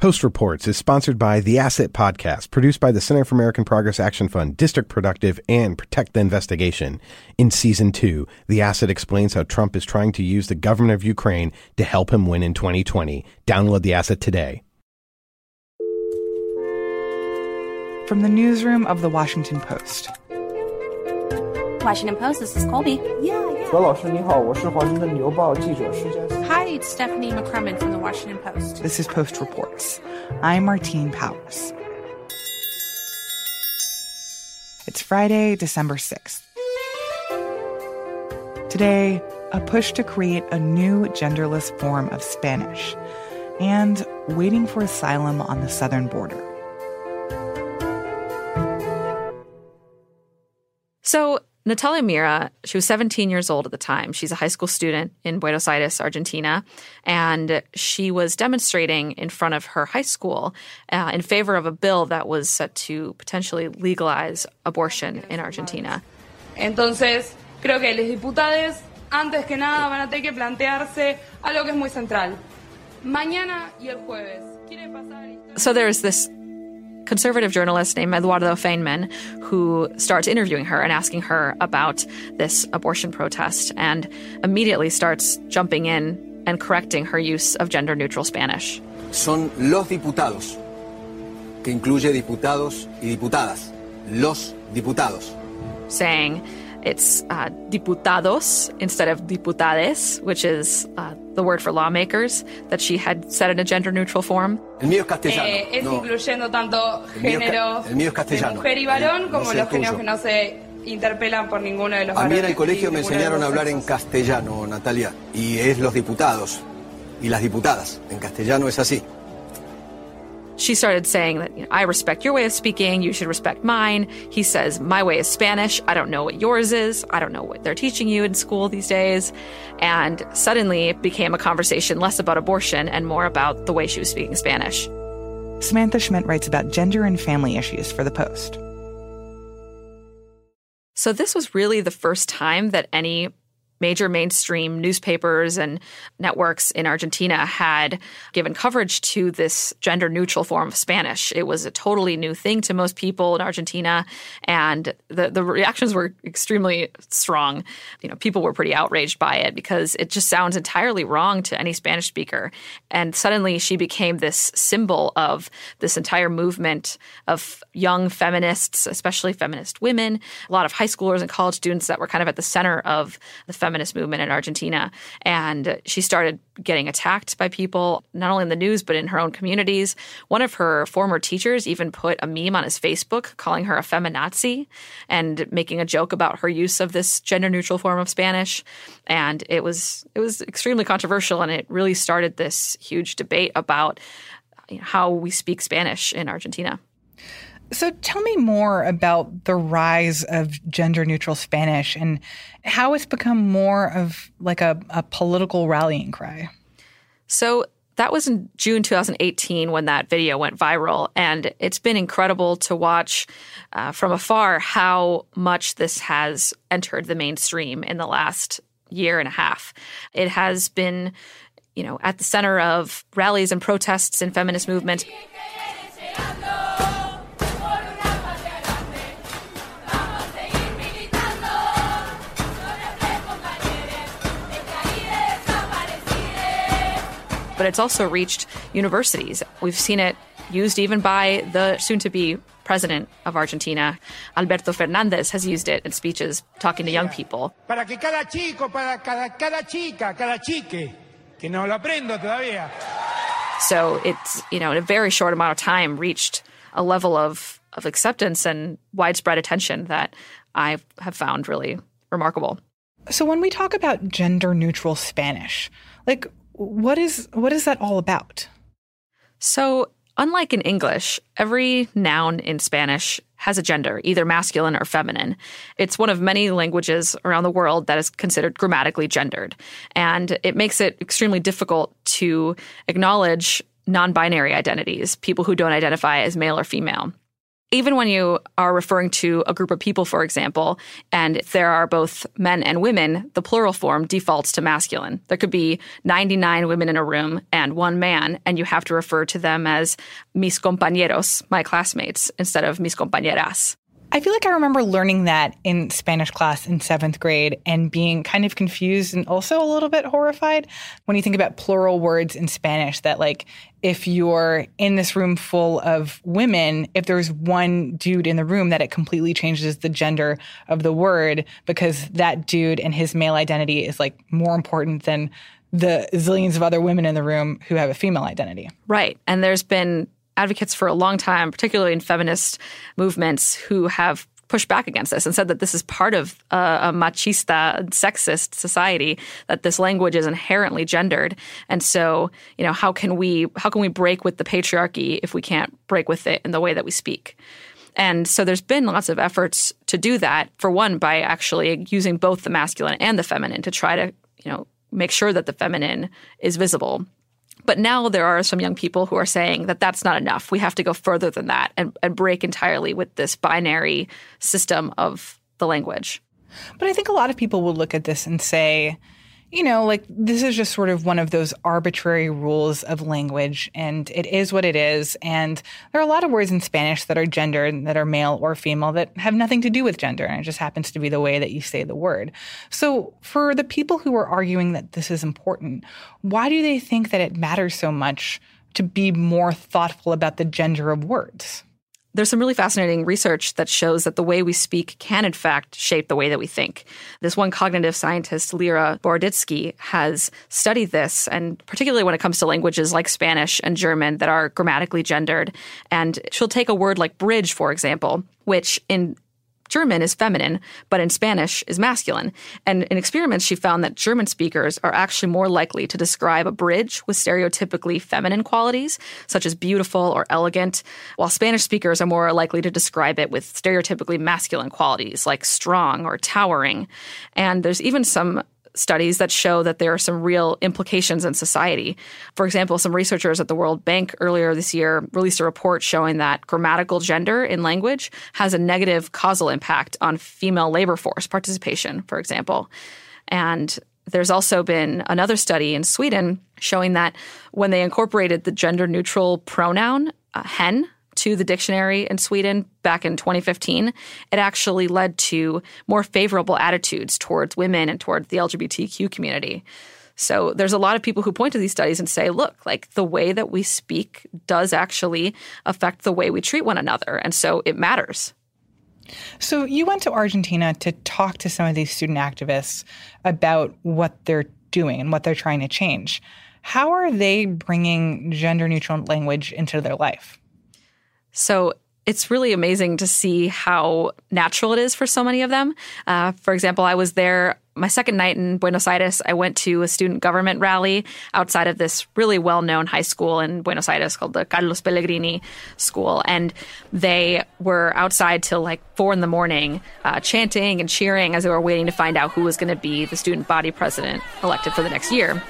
Post Reports is sponsored by The Asset Podcast, produced by the Center for American Progress Action Fund, District Productive, and Protect the Investigation. In season two, The Asset explains how Trump is trying to use the government of Ukraine to help him win in 2020. Download The Asset today. From the newsroom of The Washington Post. Washington Post, this is Colby. Hi, it's Stephanie McCrummen from the Washington Post. This is Post Reports. I'm Martine Powers. It's Friday, December 6th. Today, a push to create a new genderless form of Spanish and waiting for asylum on the southern border. So, Natalia Mira, she was 17 years old at the time. She's a high school student in Buenos Aires, Argentina, and she was demonstrating in front of her high school uh, in favor of a bill that was set to potentially legalize abortion in Argentina. Entonces, creo que los diputados, antes que nada, van a tener que plantearse algo que es muy central. Mañana y el jueves. So there's this conservative journalist named Eduardo Feinmann who starts interviewing her and asking her about this abortion protest and immediately starts jumping in and correcting her use of gender neutral Spanish. Son los diputados, que incluye diputados y diputadas. Los diputados. Saying it's uh, diputados instead of diputades, which is uh, the word for lawmakers, that she had said in a gender neutral form. El mío es castellano. Eh, es no. incluyendo tanto El mío géneros el mío es de castellano. mujer y varón El- no como el los géneros que no se interpelan por ninguno de los A mí en el colegio me enseñaron a hablar en castellano, Natalia. Y es los diputados y las diputadas. En castellano es así. She started saying that you know, I respect your way of speaking, you should respect mine. He says, My way is Spanish. I don't know what yours is. I don't know what they're teaching you in school these days. And suddenly it became a conversation less about abortion and more about the way she was speaking Spanish. Samantha Schmidt writes about gender and family issues for The Post. So this was really the first time that any major mainstream newspapers and networks in Argentina had given coverage to this gender neutral form of Spanish. It was a totally new thing to most people in Argentina and the the reactions were extremely strong. You know, people were pretty outraged by it because it just sounds entirely wrong to any Spanish speaker. And suddenly she became this symbol of this entire movement of young feminists, especially feminist women, a lot of high schoolers and college students that were kind of at the center of the feminist movement in Argentina. And she started getting attacked by people, not only in the news, but in her own communities. One of her former teachers even put a meme on his Facebook calling her a feminazi and making a joke about her use of this gender neutral form of Spanish. And it was it was extremely controversial and it really started this huge debate about how we speak Spanish in Argentina. So tell me more about the rise of gender neutral Spanish and how it's become more of like a, a political rallying cry. So that was in June 2018 when that video went viral. And it's been incredible to watch uh, from afar how much this has entered the mainstream in the last year and a half. It has been, you know, at the center of rallies and protests and feminist movement. But it's also reached universities. We've seen it used even by the soon to be president of Argentina. Alberto Fernandez has used it in speeches talking to young people. Para que cada chico, para cada, cada chica, cada chique, que no lo aprendo todavía. So it's, you know, in a very short amount of time reached a level of, of acceptance and widespread attention that I have found really remarkable. So when we talk about gender neutral Spanish, like what is what is that all about? So, unlike in English, every noun in Spanish has a gender, either masculine or feminine. It's one of many languages around the world that is considered grammatically gendered. And it makes it extremely difficult to acknowledge non binary identities, people who don't identify as male or female. Even when you are referring to a group of people, for example, and there are both men and women, the plural form defaults to masculine. There could be 99 women in a room and one man, and you have to refer to them as mis compañeros, my classmates, instead of mis compañeras. I feel like I remember learning that in Spanish class in seventh grade and being kind of confused and also a little bit horrified when you think about plural words in Spanish. That, like, if you're in this room full of women, if there's one dude in the room, that it completely changes the gender of the word because that dude and his male identity is like more important than the zillions of other women in the room who have a female identity. Right. And there's been advocates for a long time, particularly in feminist movements, who have pushed back against this and said that this is part of a machista, sexist society. That this language is inherently gendered, and so you know how can we how can we break with the patriarchy if we can't break with it in the way that we speak? And so there's been lots of efforts to do that. For one, by actually using both the masculine and the feminine to try to you know make sure that the feminine is visible but now there are some young people who are saying that that's not enough. We have to go further than that and, and break entirely with this binary system of the language. But I think a lot of people will look at this and say, you know, like this is just sort of one of those arbitrary rules of language, and it is what it is. And there are a lot of words in Spanish that are gendered, that are male or female, that have nothing to do with gender, and it just happens to be the way that you say the word. So, for the people who are arguing that this is important, why do they think that it matters so much to be more thoughtful about the gender of words? There's some really fascinating research that shows that the way we speak can, in fact, shape the way that we think. This one cognitive scientist, Lera Boroditsky, has studied this, and particularly when it comes to languages like Spanish and German that are grammatically gendered. And she'll take a word like bridge, for example, which in German is feminine, but in Spanish is masculine. And in experiments, she found that German speakers are actually more likely to describe a bridge with stereotypically feminine qualities, such as beautiful or elegant, while Spanish speakers are more likely to describe it with stereotypically masculine qualities, like strong or towering. And there's even some studies that show that there are some real implications in society. For example, some researchers at the World Bank earlier this year released a report showing that grammatical gender in language has a negative causal impact on female labor force participation, for example. And there's also been another study in Sweden showing that when they incorporated the gender neutral pronoun uh, hen to the dictionary in Sweden back in 2015, it actually led to more favorable attitudes towards women and towards the LGBTQ community. So there's a lot of people who point to these studies and say, look, like the way that we speak does actually affect the way we treat one another. And so it matters. So you went to Argentina to talk to some of these student activists about what they're doing and what they're trying to change. How are they bringing gender neutral language into their life? So it's really amazing to see how natural it is for so many of them. Uh, for example, I was there my second night in Buenos Aires. I went to a student government rally outside of this really well known high school in Buenos Aires called the Carlos Pellegrini School. And they were outside till like four in the morning, uh, chanting and cheering as they were waiting to find out who was going to be the student body president elected for the next year.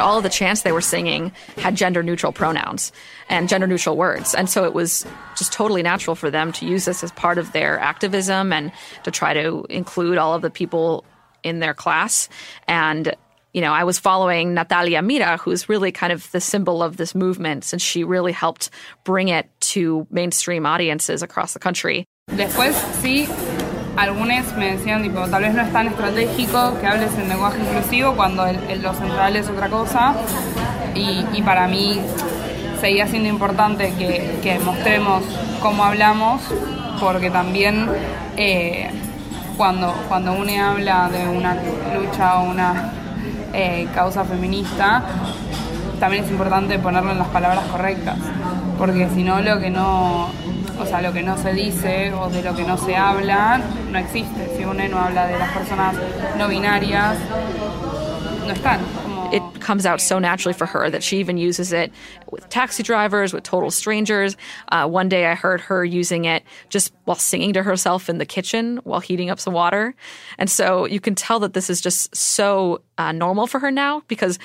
And all of the chants they were singing had gender neutral pronouns and gender neutral words. And so it was just totally natural for them to use this as part of their activism and to try to include all of the people in their class. And you know, I was following Natalia Mira, who's really kind of the symbol of this movement, since she really helped bring it to mainstream audiences across the country. Después, sí, algunos me decían, tipo, tal vez no es tan estratégico que hables en lenguaje inclusivo cuando el, el, lo central es otra cosa. Y, para mí seguía siendo importante que, que, mostremos cómo hablamos, porque también eh, cuando, cuando uno habla de una lucha o una eh, causa feminista, también es importante ponerlo en las palabras correctas, porque si no lo que no o sea, lo que no se dice o de lo que no se habla no existe. Si uno no habla de las personas no binarias, no están. It comes out so naturally for her that she even uses it with taxi drivers, with total strangers. Uh, one day I heard her using it just while singing to herself in the kitchen while heating up some water. And so you can tell that this is just so uh, normal for her now because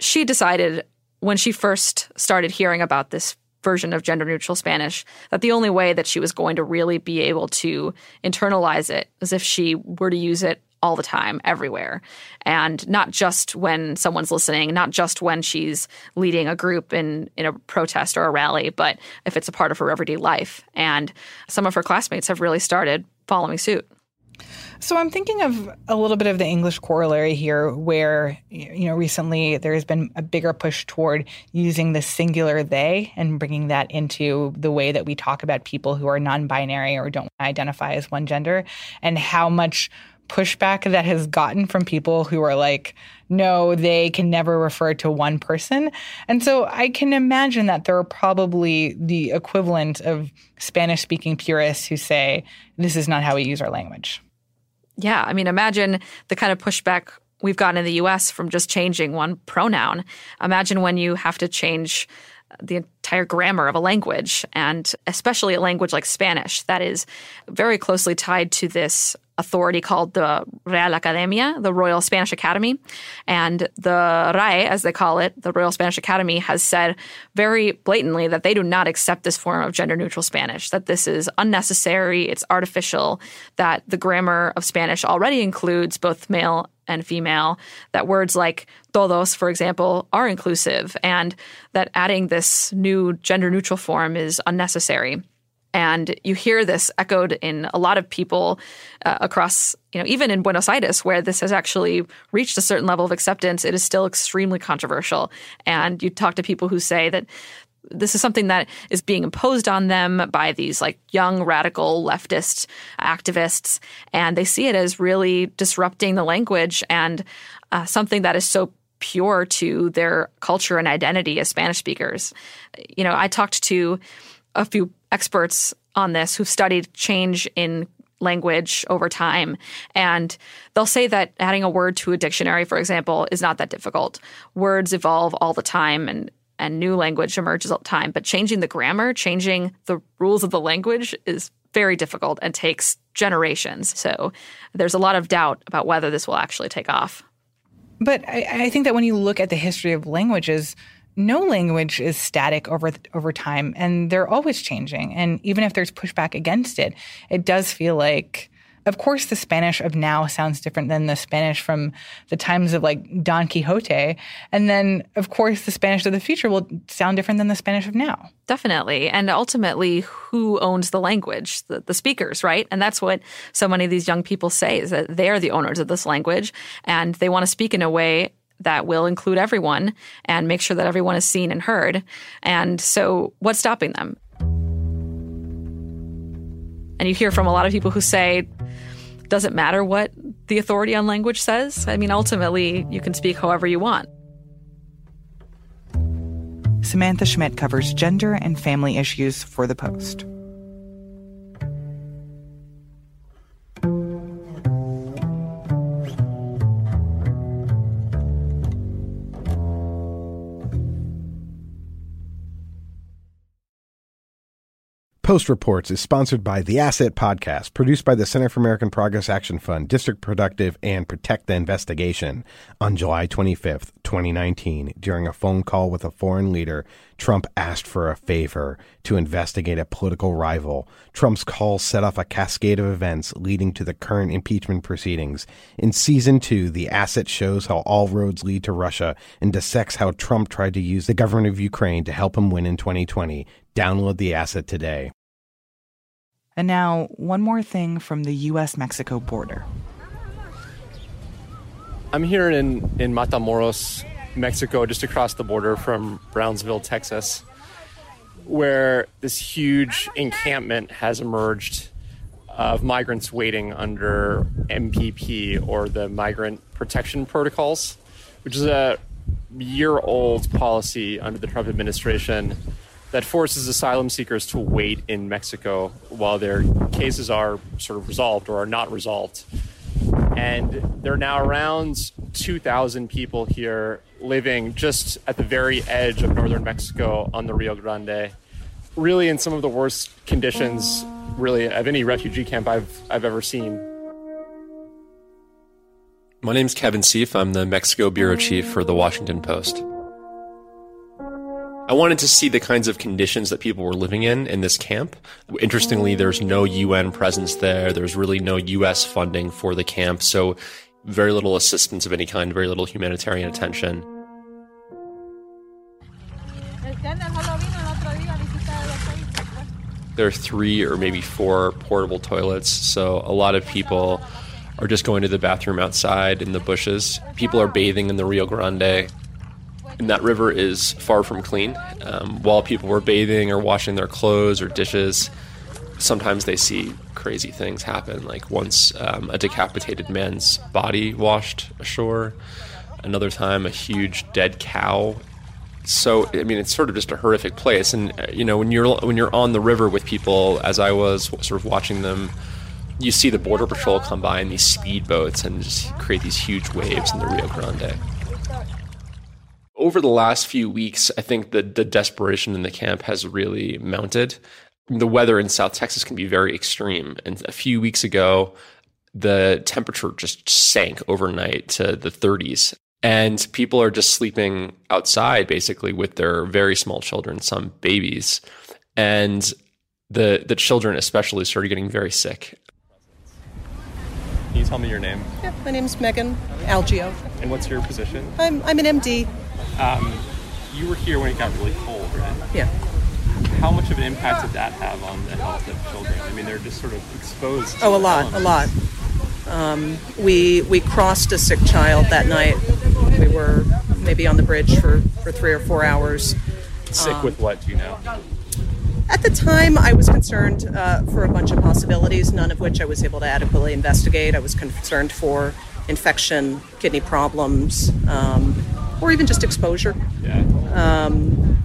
she decided when she first started hearing about this version of gender neutral Spanish that the only way that she was going to really be able to internalize it is if she were to use it all the time, everywhere. And not just when someone's listening, not just when she's leading a group in, in a protest or a rally, but if it's a part of her everyday life. And some of her classmates have really started following suit. So I'm thinking of a little bit of the English corollary here, where you know recently there has been a bigger push toward using the singular they and bringing that into the way that we talk about people who are non-binary or don't identify as one gender, and how much pushback that has gotten from people who are like, no, they can never refer to one person. And so I can imagine that there are probably the equivalent of Spanish speaking purists who say, this is not how we use our language. Yeah. I mean, imagine the kind of pushback we've gotten in the US from just changing one pronoun. Imagine when you have to change the entire grammar of a language, and especially a language like Spanish that is very closely tied to this authority called the Real Academia, the Royal Spanish Academy. And the RAE, as they call it, the Royal Spanish Academy, has said very blatantly that they do not accept this form of gender neutral Spanish, that this is unnecessary, it's artificial, that the grammar of Spanish already includes both male and female, that words like todos, for example, are inclusive, and that adding this new gender neutral form is unnecessary. And you hear this echoed in a lot of people uh, across, you know, even in Buenos Aires, where this has actually reached a certain level of acceptance, it is still extremely controversial. And you talk to people who say that this is something that is being imposed on them by these like young radical leftist activists. And they see it as really disrupting the language and uh, something that is so pure to their culture and identity as spanish speakers. You know i talked to a few experts on this who've studied change in language over time. And they'll say that adding a word to a dictionary, for example, is not that difficult. Words evolve all the time and and new language emerges all the time. But changing the grammar, changing the rules of the language is very difficult and takes generations. So there's a lot of doubt about whether this will actually take off. But I, I think that when you look at the history of languages, no language is static over over time and they're always changing. And even if there's pushback against it it does feel like of course the spanish of now sounds different than the spanish from the times of like don quixote. And then of course the spanish of the future will sound different than the spanish of now. Definitely. And ultimately who owns the language? The, the speakers right? And that's what so many of these young people say is that they're the owners of this language and they want to speak in a way that will include everyone and make sure that everyone is seen and heard. And so, what's stopping them? And you hear from a lot of people who say, does it matter what the authority on language says? I mean, ultimately, you can speak however you want. Samantha Schmidt covers gender and family issues for The Post. Post Reports is sponsored by The Asset Podcast, produced by the Center for American Progress Action Fund, District Productive, and Protect the Investigation. On July 25th, 2019, during a phone call with a foreign leader, Trump asked for a favor to investigate a political rival. Trump's call set off a cascade of events leading to the current impeachment proceedings. In season two, The Asset shows how all roads lead to Russia and dissects how Trump tried to use the government of Ukraine to help him win in 2020. Download the asset today. And now, one more thing from the US Mexico border. I'm here in, in Matamoros, Mexico, just across the border from Brownsville, Texas, where this huge encampment has emerged of migrants waiting under MPP or the Migrant Protection Protocols, which is a year old policy under the Trump administration that forces asylum seekers to wait in Mexico while their cases are sort of resolved or are not resolved. And there are now around 2,000 people here living just at the very edge of northern Mexico on the Rio Grande, really in some of the worst conditions, really, of any refugee camp I've, I've ever seen. My name is Kevin Sieff. I'm the Mexico bureau chief for the Washington Post. I wanted to see the kinds of conditions that people were living in in this camp. Interestingly, there's no UN presence there. There's really no US funding for the camp. So very little assistance of any kind, very little humanitarian attention. There are three or maybe four portable toilets, so a lot of people are just going to the bathroom outside in the bushes. People are bathing in the Rio Grande, and that river is far from clean. Um, while people were bathing or washing their clothes or dishes, sometimes they see crazy things happen. Like once um, a decapitated man's body washed ashore, another time a huge dead cow so I mean, it's sort of just a horrific place. And uh, you know, when you're when you're on the river with people, as I was, sort of watching them, you see the border patrol come by in these speedboats and just create these huge waves in the Rio Grande. Over the last few weeks, I think the the desperation in the camp has really mounted. The weather in South Texas can be very extreme, and a few weeks ago, the temperature just sank overnight to the 30s and people are just sleeping outside basically with their very small children some babies. And the the children especially started getting very sick. Can you tell me your name? Yeah my name's megan algio. And what's your position? I'm, I'm an md um, you were here when it got really cold right yeah how much of an impact did that have on the health of children i mean they're just sort of exposed oh a lot elements. a lot um, we we crossed a sick child that night we were maybe on the bridge for, for three or four hours. Sick um, with what, do you know? At the time, I was concerned uh, for a bunch of possibilities, none of which I was able to adequately investigate. I was concerned for infection, kidney problems, um, or even just exposure. Yeah. Um,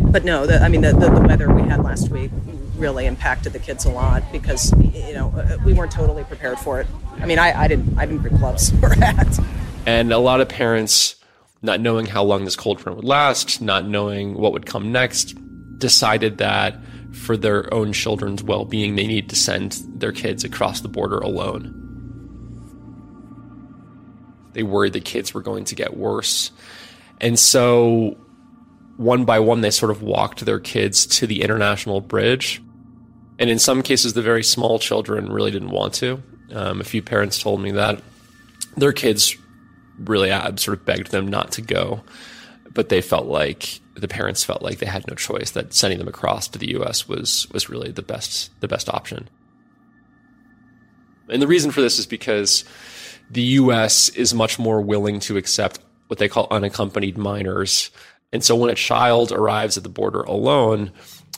but no, the, I mean, the, the, the, weather we had last week really impacted the kids a lot because, you know, uh, we weren't totally prepared for it. I mean, I, I didn't, I didn't bring gloves or hats. And a lot of parents, not knowing how long this cold front would last, not knowing what would come next, decided that for their own children's well being, they need to send their kids across the border alone. They worried the kids were going to get worse. And so, one by one, they sort of walked their kids to the international bridge. And in some cases, the very small children really didn't want to. Um, a few parents told me that their kids really sort of begged them not to go, but they felt like the parents felt like they had no choice that sending them across to the U.S. was was really the best the best option. And the reason for this is because the U.S. is much more willing to accept what they call unaccompanied minors, and so when a child arrives at the border alone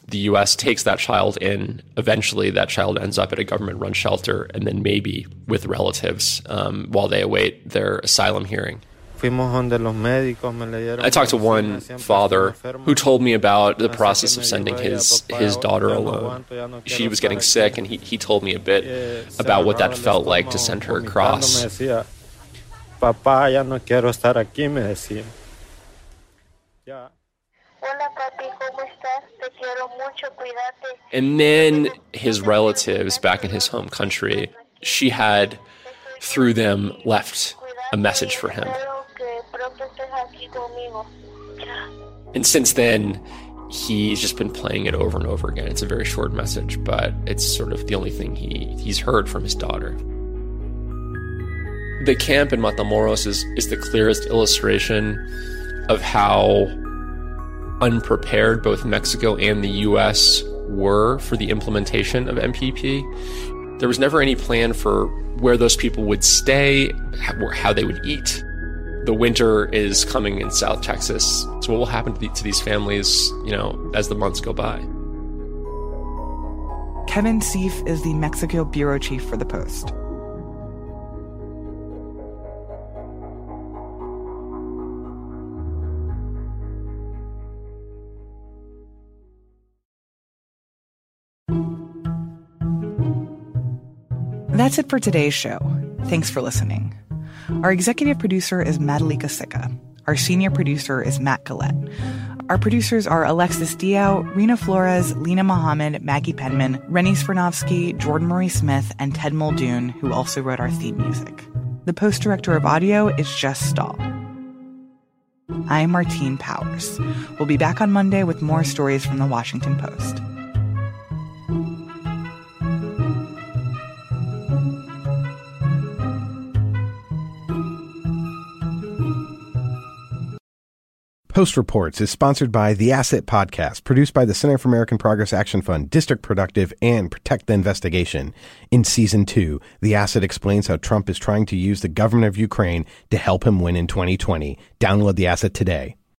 the US takes that child in. Eventually, that child ends up at a government run shelter and then maybe with relatives um, while they await their asylum hearing. I talked to one father who told me about the process of sending his his daughter alone. She was getting sick, and he, he told me a bit about what that felt like to send her across. And then his relatives back in his home country, she had, through them, left a message for him. And since then, he's just been playing it over and over again. It's a very short message, but it's sort of the only thing he, he's heard from his daughter. The camp in Matamoros is, is the clearest illustration of how unprepared both Mexico and the US were for the implementation of MPP. There was never any plan for where those people would stay, how they would eat. The winter is coming in South Texas. So what will happen to, the, to these families, you know, as the months go by? Kevin Sieff is the Mexico bureau chief for the Post. That's it for today's show. Thanks for listening. Our executive producer is Madhulika Sikka. Our senior producer is Matt Collette. Our producers are Alexis Diao, Reena Flores, Linah Mohammad, Maggie Penman, Rennie Svirnovskiy, Jordan Marie Smith, and Ted Muldoon, who also wrote our theme music. The post director of audio is Jess Stahl. I'm Martine Powers. We'll be back on Monday with more stories from the Washington Post. Post Reports is sponsored by The Asset Podcast, produced by the Center for American Progress Action Fund, District Productive, and Protect the Investigation. In Season 2, The Asset explains how Trump is trying to use the government of Ukraine to help him win in 2020. Download The Asset today.